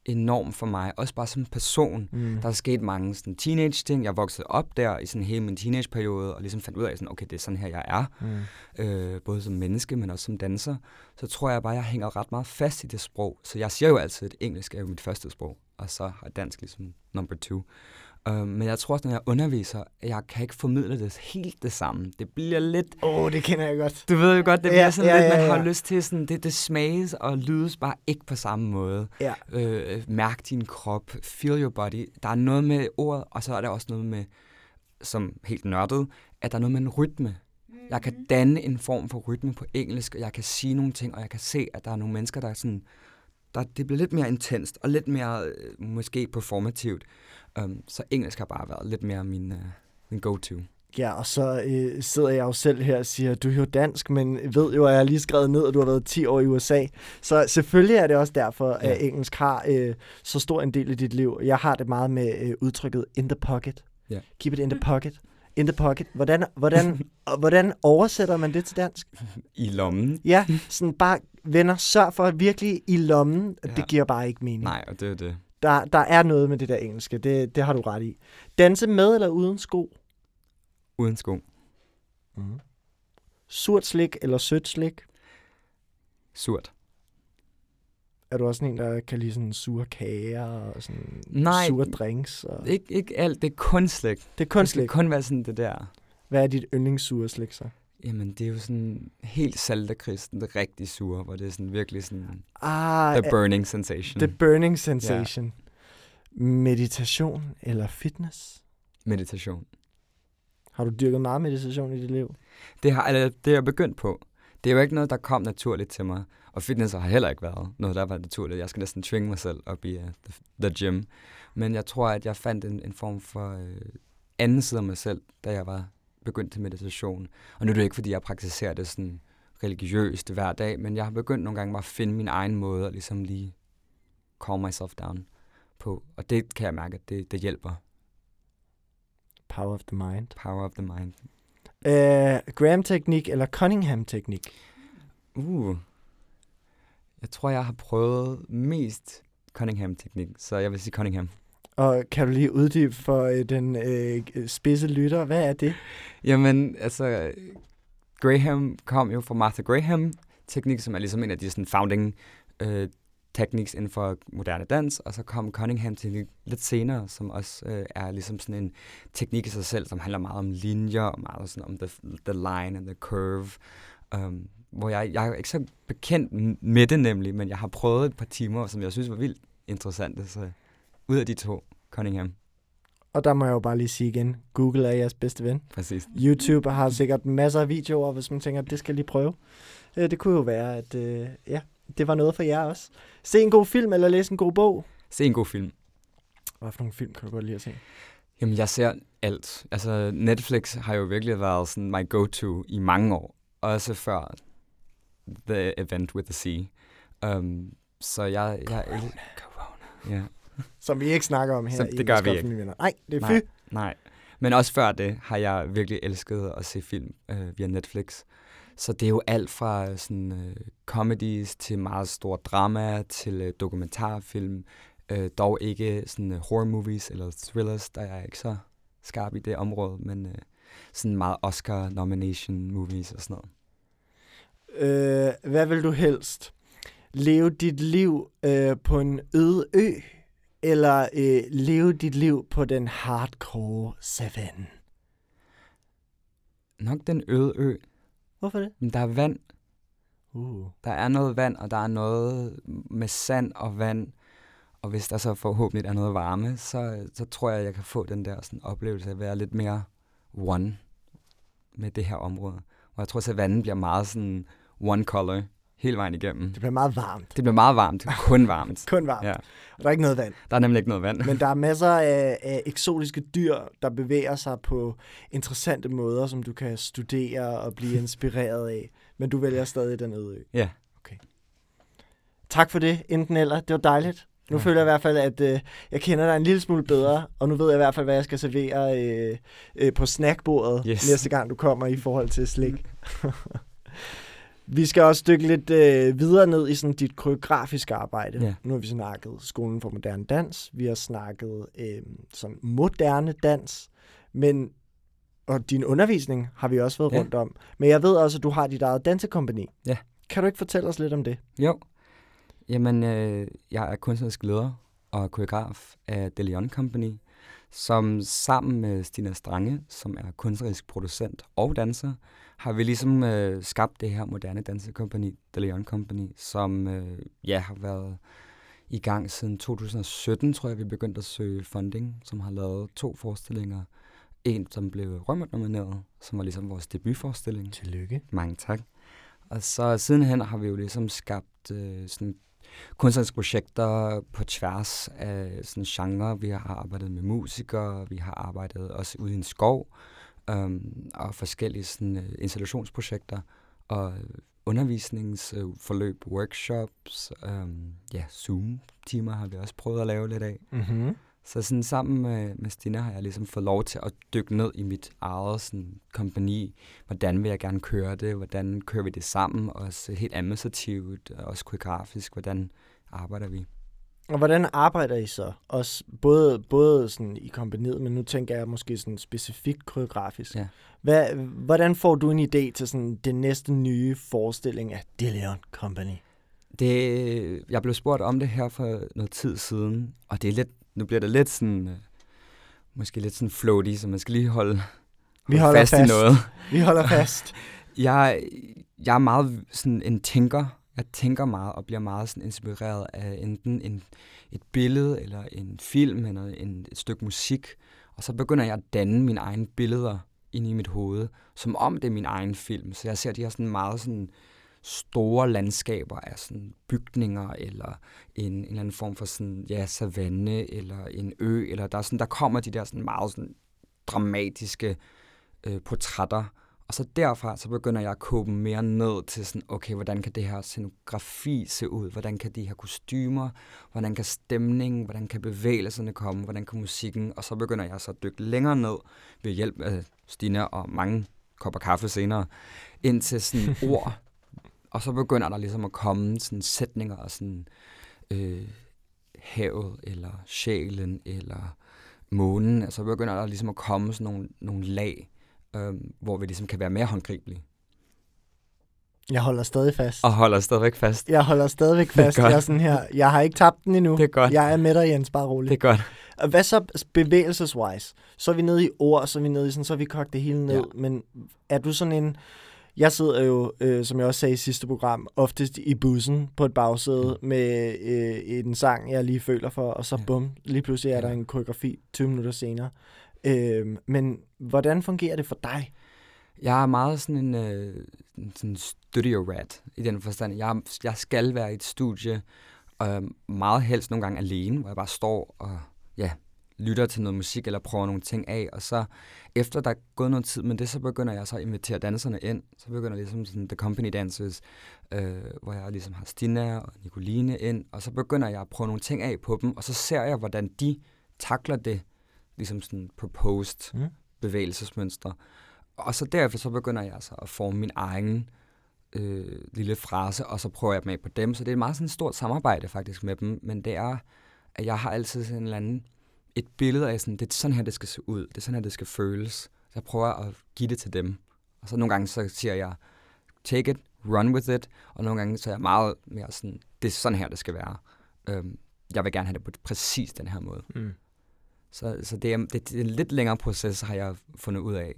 enorm for mig. Også bare som person. Mm. Der er sket mange sådan, teenage-ting. Jeg voksede op der i sådan hele min teenage-periode, og ligesom fandt ud af, sådan, okay, det er sådan her, jeg er. Mm. øh, både som menneske, men også som danser, så tror jeg bare, jeg hænger ret meget fast i det sprog. Så jeg siger jo altid, at engelsk er jo mit første sprog, og så har dansk ligesom number two. Uh, men jeg tror også, når jeg underviser, at jeg kan ikke formidle det helt det samme. Det bliver lidt... Åh, oh, det kender jeg godt. Du ved jo godt, det Ja, bliver sådan ja, lidt, ja, man ja. har lyst til sådan, det, det smages og lydes bare ikke på samme måde. Ja. Øh, mærk din krop, feel your body. Der er noget med ordet, og så er der også noget med, som helt nørdet, at der er noget med en rytme. Jeg kan danne en form for rytme på engelsk, og jeg kan sige nogle ting, og jeg kan se, at der er nogle mennesker, der er sådan, der, det bliver lidt mere intenst, og lidt mere øh, måske performativt. Um, så engelsk har bare været lidt mere min, uh, min go-to. Ja, og så øh, sidder jeg jo selv her og siger, du er jo dansk, men ved jo, at jeg har lige skrevet ned, at du har været 10 år i USA. Så selvfølgelig er det også derfor, Ja. at engelsk har øh, så stor en del i dit liv. Jeg har det meget med øh, udtrykket in the pocket. Ja. Keep it in the pocket. In the pocket. Hvordan, hvordan, hvordan oversætter man det til dansk? I lommen. Ja, sådan bare venner, sørg for at virkelig i lommen. Ja. Det giver bare ikke mening. Nej, og det er det. Der, der er noget med det der engelske, det, det har du ret i. Danse med eller uden sko? Uden sko. Mm. Surt slik eller sødt slik? Surt. Er du også sådan en, der kan lide sådan sure kager og sådan Nej. sure drinks? Og... Ikke, ikke alt, det er kun slik. Det er kun Det slik. kun være sådan det der. Hvad er dit yndlingssure slik så? Jamen, det er jo sådan helt salterkristen, det rigtig sure, hvor det er sådan virkelig sådan Ah, the burning sensation. the burning sensation. Meditation eller fitness? Meditation. Har du dyrket meget meditation i dit liv? Det har eller, det er jeg begyndt på. Det er jo ikke noget, der kom naturligt til mig. Og fitness har heller ikke været noget, der var naturligt. Jeg skal næsten tvinge mig selv op i uh, the, the gym. Men jeg tror, at jeg fandt en, en form for uh, anden side af mig selv, da jeg var begyndt til meditation. Og nu er det ikke, fordi jeg praktiserer det sådan religiøst hver dag, men jeg har begyndt nogle gange bare at finde min egen måde at ligesom lige calm myself down på. Og det kan jeg mærke, at det, det hjælper. Power of the mind. Power of the mind. Uh, Graham-teknik eller Cunningham-teknik? Uh. Jeg tror, jeg har prøvet mest Cunningham-teknik, så jeg vil sige Cunningham. Og kan du lige uddybe for øh, den øh, spidse lytter, hvad er det? Jamen, altså, Graham kom jo fra Martha Graham, teknik, som er ligesom en af de sådan, founding øh, techniques inden for moderne dans, og så kom Cunningham til lidt senere, som også øh, er ligesom sådan en teknik i sig selv, som handler meget om linjer, og meget sådan om the, the line and the curve, um, hvor jeg, jeg er ikke så bekendt med det nemlig, men jeg har prøvet et par timer, som jeg synes var vildt interessante, så ud af de to, Cunningham. Og der må jeg jo bare lige sige igen, Google er jeres bedste ven. Præcis. YouTube har sikkert masser af videoer, hvis man tænker, det skal jeg lige prøve. Øh, det kunne jo være, at øh, ja, det var noget for jer også. Se en god film eller læse en god bog. Se en god film. Hvad for nogle film kan du godt lide at se? Jamen, jeg ser alt. Altså, Netflix har jo virkelig været sådan my go-to i mange år. Også før The Event with the Sea. Um, så jeg... jeg Corona. Corona. Ja. Som vi ikke snakker om her Som, i det gør vi ikke. Venner. Nej, det er Nej, fy. nej. Men også før det har jeg virkelig elsket at se film øh, via Netflix. Så det er jo alt fra sådan øh, comedies til meget store drama til øh, dokumentarfilm. Øh, dog ikke sådan øh, horror movies eller thrillers, der er ikke så skarp i det område, men øh, sådan meget Oscar nomination movies og sådan noget. Øh, hvad vil du helst? Leve dit liv øh, på en øde ø, eller øh, leve dit liv på den hardcore savanne? Nok den øde ø, Hvorfor det? men der er vand. Uh. Der er noget vand, og der er noget med sand og vand. Og hvis der så forhåbentlig er noget varme, så, så tror jeg, jeg kan få den der sådan, oplevelse af at være lidt mere one med det her område. Og jeg tror, at vandet bliver meget sådan one color hele vejen igennem. Det bliver meget varmt. Det bliver meget varmt, kun varmt. [LAUGHS] Kun varmt. Ja. Og der er ikke noget vand. Der er nemlig ikke noget vand. Men der er [LAUGHS] masser af, af eksotiske dyr, der bevæger sig på interessante måder, som du kan studere og blive [LAUGHS] inspireret af. Men du vælger stadig den øde ø. Ja. Tak for det, enten eller. Det var dejligt. Nu Ja. føler jeg i hvert fald, at øh, jeg kender dig en lille smule bedre, og nu ved jeg i hvert fald, hvad jeg skal servere øh, øh, på snackbordet Yes. næste gang, du kommer i forhold til slik. Vi skal også dykke lidt øh, videre ned i sådan dit koreografiske arbejde. Ja. Nu har vi snakket Skolen for Moderne Dans, vi har snakket øh, sådan moderne dans, men og din undervisning har vi også været Ja. rundt om. Men jeg ved også, at du har dit eget dansekompani. Ja. Kan du ikke fortælle os lidt om det? Jo. Jamen, øh, jeg er kunstnerisk leder og koreograf af De Leon Company, som sammen med Stina Strange, som er kunstnerisk producent og danser, har vi ligesom øh, skabt det her moderne dansekompani, De Leon Company, som øh, ja, har været i gang siden 2017, tror jeg, vi begyndte at søge funding, som har lavet to forestillinger. En, som blev Rømert-nomineret, som var ligesom vores debutforestilling. Tillykke. Mange tak. Og så sidenhen har vi jo ligesom skabt øh, sådan kunstneriske projekter på tværs af sådan genre. Vi har arbejdet med musikere, vi har arbejdet også ude i en skov, øhm, og forskellige sådan, øh, installationsprojekter, og undervisningsforløb, workshops, øhm, ja, Zoom-timer har vi også prøvet at lave lidt af. Mm-hmm. Så sådan sammen med, med Stina har jeg ligesom fået lov til at dykke ned i mit eget sådan, kompani. Hvordan vil jeg gerne køre det? Hvordan kører vi det sammen? Også helt administrativt, og også koreografisk. Hvordan arbejder vi? Og hvordan arbejder I så? Også både, både sådan i kompaniet, men nu tænker jeg måske sådan specifikt koreografisk. Ja. Hvad, hvordan får du en idé til sådan den næste nye forestilling af De Leon Company? Det, jeg blev spurgt om det her for noget tid siden, og det er lidt, nu bliver det lidt sådan, øh, måske lidt sådan floaty, så man skal lige holde, holde Vi holder fast, fast. i noget. Vi holder [LAUGHS] fast. Jeg, jeg er meget sådan en tænker. Jeg tænker meget og bliver meget sådan inspireret af enten en, et billede, eller en film, eller en, et stykke musik. Og så begynder jeg at danne mine egne billeder ind i mit hoved, som om det er min egen film. Så jeg ser de her sådan meget sådan store landskaber af sådan bygninger, eller en, en eller anden form for sådan, ja, savanne, eller en ø, eller der, er sådan, der kommer de der sådan meget sådan dramatiske øh, portrætter, og så derfra, så begynder jeg at kåbe mere ned til sådan, okay, hvordan kan det her scenografi se ud? Hvordan kan de her kostymer? Hvordan kan stemningen? Hvordan kan bevægelserne komme? Hvordan kan musikken? Og så begynder jeg så at dykke længere ned ved hjælp af Stina og mange kopper kaffe senere, ind til sådan ord. Og så begynder der ligesom at komme sådan sætninger og sådan øh, havet, eller sjælen, eller månen. Altså begynder der ligesom at komme sådan nogle, nogle lag, øh, hvor vi ligesom kan være mere håndgribelige. Jeg holder stadig fast. Og holder stadigvæk fast. Jeg holder stadigvæk fast. Jeg er sådan her. Jeg har ikke tabt den endnu. Det er godt. Jeg er med dig, Jens. Bare roligt. Det er godt. Og hvad så bevægelseswise? Så er vi nede i ord, så er vi nede i sådan, så vi kogt det hele ned. Ja. Men er du sådan en... Jeg sidder jo, øh, som jeg også sagde i sidste program, oftest i bussen på et bagsæde mm. med øh, en sang, jeg lige føler for, og så ja. bum, lige pludselig er der en koreografi 20 minutter senere. Øh, men hvordan fungerer det for dig? Jeg er meget sådan en øh, sådan studio rat i den forstand. Jeg, jeg skal være i et studie, øh, meget helst nogle gange alene, hvor jeg bare står og ja, lytter til noget musik eller prøver nogle ting af, og så efter der er gået noget tid med det, så begynder jeg så at invitere danserne ind. Så begynder ligesom sådan The Company Dances, øh, hvor jeg ligesom har Stina og Nicoline ind, og så begynder jeg at prøve nogle ting af på dem, og så ser jeg, hvordan de takler det, ligesom sådan proposed mm. bevægelsesmønstre. Og så derefter så begynder jeg altså at forme min egen øh, lille frase, og så prøver jeg dem af på dem. Så det er meget sådan et stort samarbejde faktisk med dem, men det er, at jeg har altid sådan en eller anden, et billede af sådan, det er sådan her, det skal se ud, det er sådan her, det skal føles. Så jeg prøver at give det til dem. Og så nogle gange så siger jeg, take it, run with it, og nogle gange så er jeg meget mere sådan, det er sådan her, det skal være. Øhm, jeg vil gerne have det på præcis den her måde. Mm. Så, så det, er, det er en lidt længere proces, har jeg fundet ud af.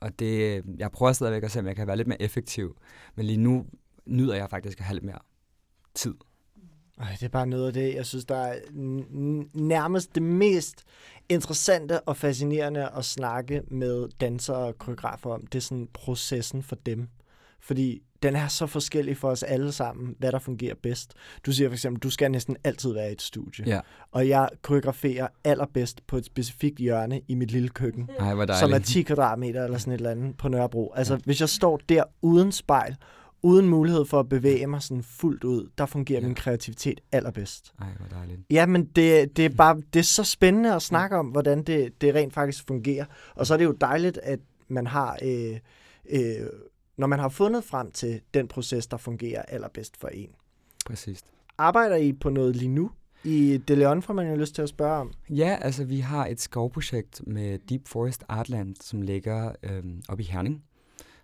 Og det, jeg prøver stadigvæk at se, om jeg kan være lidt mere effektiv. Men lige nu nyder jeg faktisk at have lidt mere tid. Ej, det er bare noget af det, jeg synes, der er nærmest det mest interessante og fascinerende at snakke med dansere og koreografer om. Det er sådan processen for dem. Fordi den er så forskellig for os alle sammen, hvad der fungerer bedst. Du siger for eksempel, du skal næsten altid være i et studie. Ja. Og jeg koreograferer allerbedst på et specifikt hjørne i mit lille køkken. Ej, som er 10 kvadratmeter eller sådan et eller andet på Nørrebro. Altså, ja. hvis jeg står der uden spejl, uden mulighed for at bevæge mig sådan fuldt ud, der fungerer ja. min kreativitet allerbedst. Ej, hvor dejligt. Ja, men det, det, er bare, det er så spændende at snakke om, hvordan det, det rent faktisk fungerer. Og så er det jo dejligt, at man har... Øh, øh, når man har fundet frem til den proces, der fungerer allerbedst for en. Præcis. Arbejder I på noget lige nu? I De Leon får man jo lyst til at spørge om. Ja, altså vi har et skovprojekt med Deep Forest Artland, som ligger øh, oppe i Herning,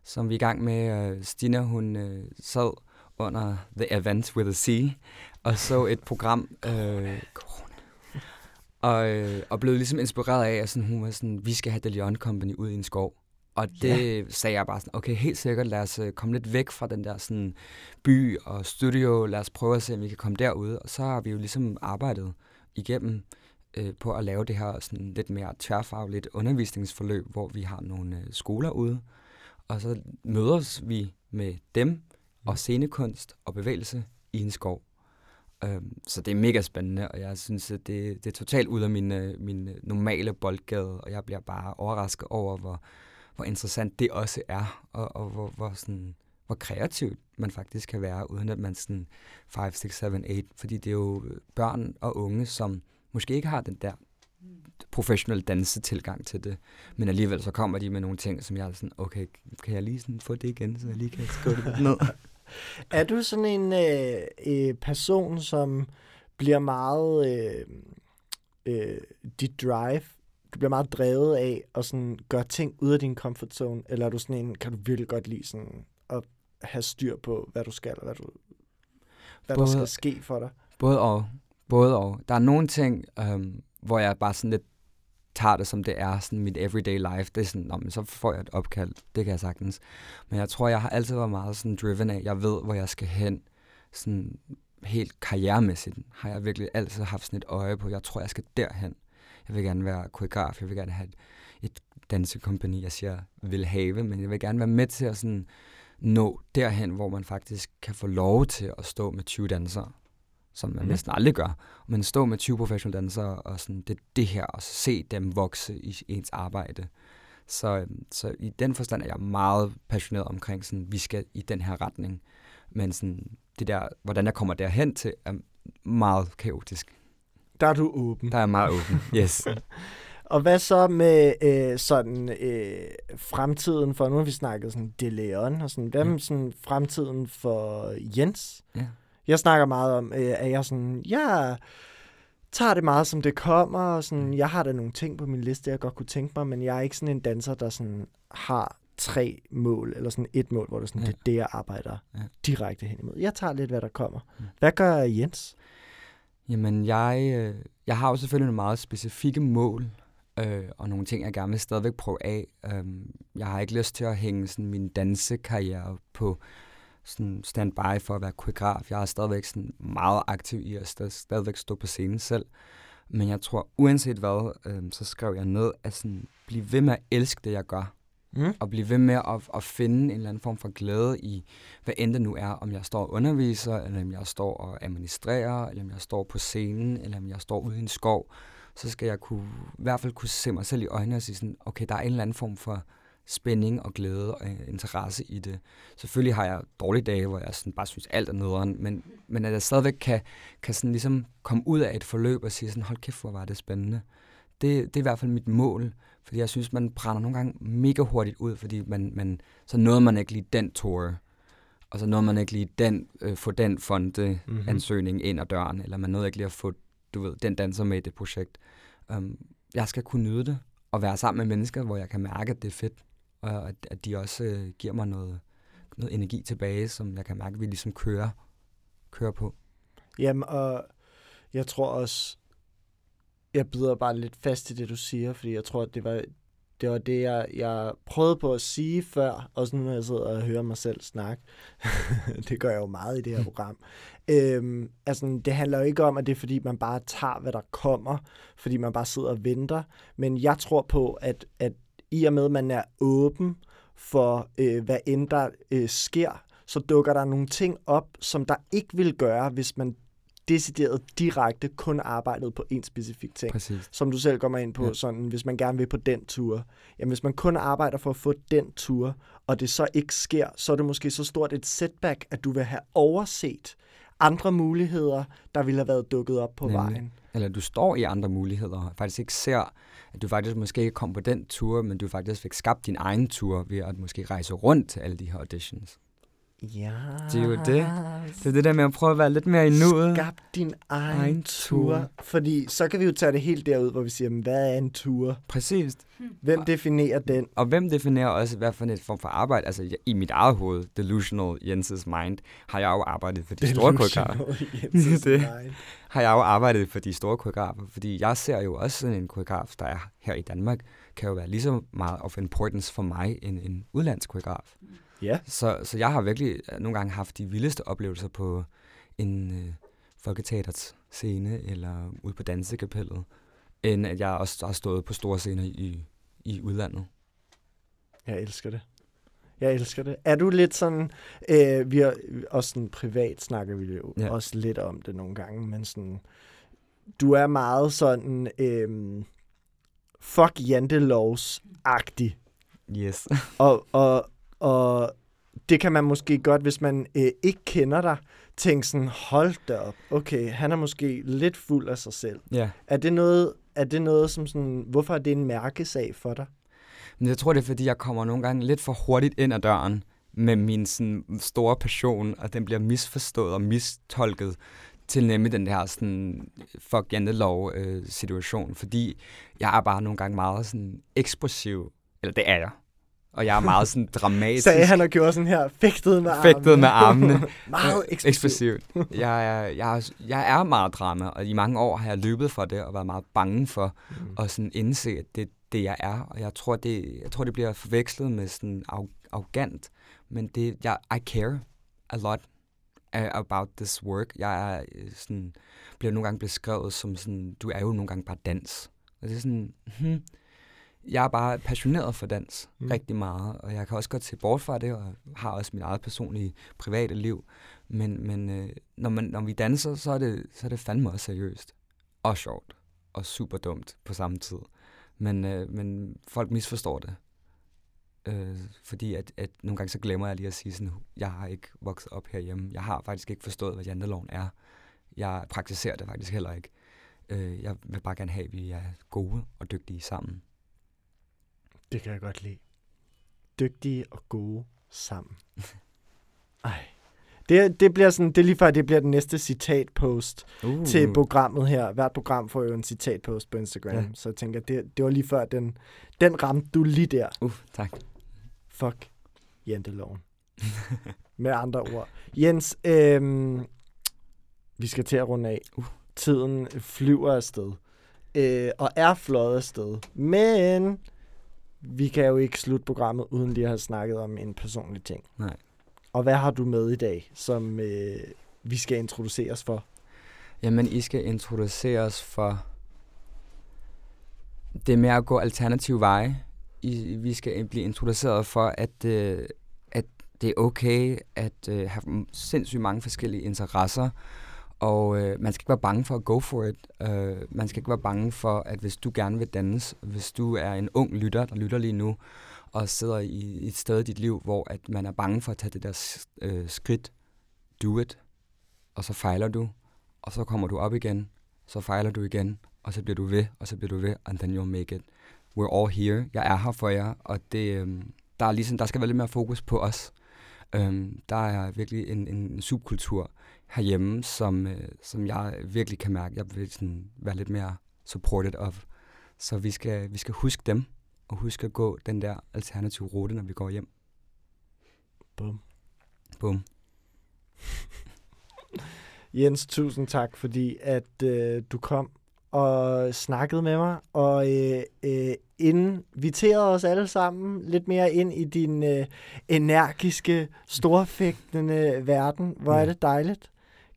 som vi er i gang med. Øh, Stina, hun øh, sad under The Event with the Sea, og så et program, øh, og, øh, og blev ligesom inspireret af, at sådan, hun var sådan, vi skal have De Leon Company ud i en skov. Og det ja. sagde jeg bare sådan, okay, helt sikkert, lad os øh, komme lidt væk fra den der sådan, by og studio, lad os prøve at se, om vi kan komme derud. Og så har vi jo ligesom arbejdet igennem øh, på at lave det her sådan lidt mere tværfagligt undervisningsforløb, hvor vi har nogle øh, skoler ude, og så mødes vi med dem mm. og scenekunst og bevægelse i en skov. Um, så det er mega spændende, og jeg synes, at det, det er totalt ud af min, øh, min normale boldgade, og jeg bliver bare overrasket over, hvor, hvor interessant det også er, og, og hvor, hvor, sådan, hvor kreativt man faktisk kan være, uden at man sådan 5, 6, 7, 8, fordi det er jo børn og unge, som måske ikke har den der professionel dansetilgang til det, men alligevel så kommer de med nogle ting, som jeg er sådan, okay, kan jeg lige sådan få det igen, så jeg lige kan skrive det ned? [LAUGHS] er du sådan en øh, øh, person, som bliver meget øh, øh, dit drive du bliver meget drevet af at sådan gøre ting ud af din comfort zone, eller er du sådan en, kan du virkelig godt lide sådan at have styr på, hvad du skal, og hvad, du, hvad både, der skal ske for dig? Både og. Både og. Der er nogle ting, øhm, hvor jeg bare sådan lidt tager det, som det er, sådan mit everyday life. Det er sådan, Nå, men så får jeg et opkald. Det kan jeg sagtens. Men jeg tror, jeg har altid været meget sådan driven af, jeg ved, hvor jeg skal hen. Sådan helt karrieremæssigt har jeg virkelig altid haft sådan et øje på, jeg tror, jeg skal derhen jeg vil gerne være koreograf, jeg vil gerne have et, et dansekompani, jeg siger, vil have, men jeg vil gerne være med til at sådan nå derhen, hvor man faktisk kan få lov til at stå med 20 dansere, som man mm. næsten aldrig gør, men stå med 20 professionelle dansere, og sådan, det, det her, og se dem vokse i ens arbejde. Så, øhm, så i den forstand er jeg meget passioneret omkring, sådan, vi skal i den her retning. Men sådan, det der, hvordan jeg kommer derhen til, er meget kaotisk. Der er du åben. Der er meget åben, [LAUGHS] yes. Og hvad så med øh, sådan øh, fremtiden for, nu har vi snakket sådan De Leon, og sådan, hvad med sådan fremtiden for Jens? Ja. Jeg snakker meget om, øh, at jeg sådan, ja, tager det meget, som det kommer, og sådan, jeg har da nogle ting på min liste, jeg godt kunne tænke mig, men jeg er ikke sådan en danser, der sådan har tre mål, eller sådan et mål, hvor det sådan, Ja. det er det, jeg arbejder Ja. direkte hen imod. Jeg tager lidt, hvad der kommer. Mm. Hvad gør Jens? Jamen, jeg, øh, jeg har jo selvfølgelig nogle meget specifikke mål, øh, og nogle ting, jeg gerne vil stadigvæk prøve af. Um, jeg har ikke lyst til at hænge sådan, min dansekarriere på sådan standby for at være koreograf. Jeg er stadigvæk sådan meget aktiv i at stad, stadigvæk stå på scenen selv. Men jeg tror, uanset hvad, øh, så skrev jeg ned at sådan, blive ved med at elske det, jeg gør. Mm? Og blive ved med at, at finde en eller anden form for glæde i, hvad end det nu er, om jeg står og underviser, eller om jeg står og administrerer, eller om jeg står på scenen, eller om jeg står ude i en skov, så skal jeg kunne, i hvert fald kunne se mig selv i øjnene og sige sådan, okay, der er en eller anden form for spænding og glæde og øh, interesse i det. Selvfølgelig har jeg dårlige dage, hvor jeg sådan bare synes, alt er nederen, men, men at jeg stadigvæk kan, kan sådan ligesom komme ud af et forløb og sige sådan, hold kæft, hvor var det spændende. Det, det er i hvert fald mit mål, fordi jeg synes, man brænder nogle gange mega hurtigt ud, fordi man, man, så nåede man ikke lige den tour, og så nåede man ikke lige den, øh, få den fonde Mhm. ansøgning ind ad døren, eller man nåede ikke lige at få, du ved, den danser med i det projekt. Um, jeg skal kunne nyde det, og være sammen med mennesker, hvor jeg kan mærke, at det er fedt, og at, at de også øh, giver mig noget, noget energi tilbage, som jeg kan mærke, at vi ligesom kører, kører på. Jamen, og jeg tror også, jeg bider bare lidt fast i det, du siger, fordi jeg tror, at det var det, var det jeg, jeg prøvede på at sige før, også nu når jeg sidder og hører mig selv snakke. [LAUGHS] det gør jeg jo meget i det her [LAUGHS] program. Øhm, altså, det handler jo ikke om, at det er fordi, man bare tager, hvad der kommer, fordi man bare sidder og venter. Men jeg tror på, at, at i og med, at man er åben for, øh, hvad end der øh, sker, så dukker der nogle ting op, som der ikke vil gøre, hvis man decideret direkte kun arbejdede på en specifik ting. Præcis. Som du selv kommer ind på, ja. sådan, hvis man gerne vil på den tur. Jamen, hvis man kun arbejder for at få den tur, og det så ikke sker, så er det måske så stort et setback, at du vil have overset andre muligheder, der ville have været dukket op på Nemlig. vejen. Eller du står i andre muligheder, og faktisk ikke ser, at du faktisk måske ikke kom på den tur, men du faktisk fik skabt din egen tur ved at måske rejse rundt til alle de her auditions. Ja. Det er jo det. Det er det der med at prøve at være lidt mere i nuet. Skab din egen, Egen tur. tur. Fordi så kan vi jo tage det helt derud, hvor vi siger, "Men hvad er en tur? Præcis. Hvem definerer den? Og hvem definerer også, hvad for en form for arbejde? Altså i mit eget hoved, delusional Jenses mind, har jeg jo arbejdet for de store koreografer. Jensens [LAUGHS] Det. mind. Har jeg jo arbejdet for de store koreografer, fordi jeg ser jo også sådan en koreograf, der er her i Danmark, kan jo være lige så meget of importance for mig end en udlandsk koreograf. Ja. Så, så jeg har virkelig øh, nogle gange haft de vildeste oplevelser på en øh, folketeaterets scene eller ude på dansekapellet, end at jeg også har stået på store scener i, i udlandet. Jeg elsker det. Jeg elsker det. Er du lidt sådan, øh, vi har også sådan privat snakker vi jo Ja. ja. også lidt om det nogle gange, men sådan, du er meget sådan, øh, fuck jantelovs-agtig. Yes. Og, og, og det kan man måske godt, hvis man øh, ikke kender dig, tænke sådan, hold da op, okay, han er måske lidt fuld af sig selv. ja. Er det noget, er det noget som sådan, hvorfor er det en mærkesag for dig? Men jeg tror, det er, fordi jeg kommer nogle gange lidt for hurtigt ind ad døren med min sådan, store passion, og den bliver misforstået og mistolket til nemlig den der sådan, fuck jantelov øh, situation, fordi jeg er bare nogle gange meget sådan eksplosiv, eller det er jeg, og jeg er meget sådan dramatisk. Sagde han og gjorde sådan her, fægtede med Fægtede med armene. [LAUGHS] Meget eksplosiv. eksplosivt. Jeg er, jeg, er, jeg er meget drama, og i mange år har jeg løbet for det og været meget bange for Mm. at sådan indse, at det det, jeg er. Og jeg tror, det, jeg tror, det bliver forvekslet med sådan arro- arrogant. Men det, jeg, I care a lot about this work. Jeg er øh, sådan, bliver nogle gange beskrevet som sådan, du er jo nogle gange bare dans. Og det er sådan, hmm, jeg er bare passioneret for dans Mm. rigtig meget, og jeg kan også godt se bort fra det, og har også mit eget personlige private liv. Men, men øh, når, man, når vi danser, så er, det, så er det fandme også seriøst. Og sjovt. Og super dumt på samme tid. Men, øh, men folk misforstår det. Øh, fordi at, at nogle gange så glemmer jeg lige at sige sådan, jeg har ikke vokset op herhjemme. Jeg har faktisk ikke forstået, hvad janteloven er. Jeg praktiserer det faktisk heller ikke. Øh, jeg vil bare gerne have, at vi er gode og dygtige sammen. Det kan jeg godt lide. Dygtige og gode sammen. [LAUGHS] Ej. Det, det bliver sådan, det er lige før, det bliver den næste citatpost Uh. til programmet her. Hvert program får jo en citatpost på Instagram, Ja. så jeg tænker, det, det var lige før, den, den ramte du lige der. Uh, tak. Fuck janteloven. [LAUGHS] Med andre ord. Jens, øhm, vi skal til at runde af. Uh. Tiden flyver afsted. Øh, og er fløjet afsted. Men vi kan jo ikke slutte programmet, uden lige at have snakket om en personlig ting. Nej. Og hvad har du med i dag, som øh, vi skal introduceres for? Jamen, I skal introduceres for det med at gå alternative veje. I, vi skal blive introduceret for, at, øh, at det er okay at øh, have sindssygt mange forskellige interesser, og øh, man skal ikke være bange for at go for it. Øh, man skal ikke være bange for, at hvis du gerne vil dannes, hvis du er en ung lytter, der lytter lige nu, og sidder i, et sted i dit liv, hvor at man er bange for at tage det der øh, skridt, do it, og så fejler du, og så kommer du op igen, så fejler du igen, og så bliver du ved, og så bliver du ved, and then you'll make it. We're all here. Jeg er her for jer, og det, øh, der, er ligesom, der skal være lidt mere fokus på os. Øh, der er virkelig en, en subkultur herhjemme, som, øh, som jeg virkelig kan mærke, jeg vil sådan være lidt mere supported of. Så vi skal, vi skal huske dem, og huske at gå den der alternative rute, når vi går hjem. Bum. Bum. [LAUGHS] Jens, tusind tak, fordi at øh, du kom og snakkede med mig, og øh, øh, inviterede os alle sammen lidt mere ind i din øh, energiske, storfægtende verden. Hvor er Ja. det dejligt.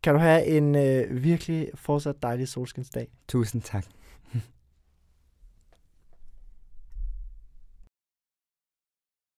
Kan du have en øh, virkelig fortsat dejlig solskinsdag. Tusind tak.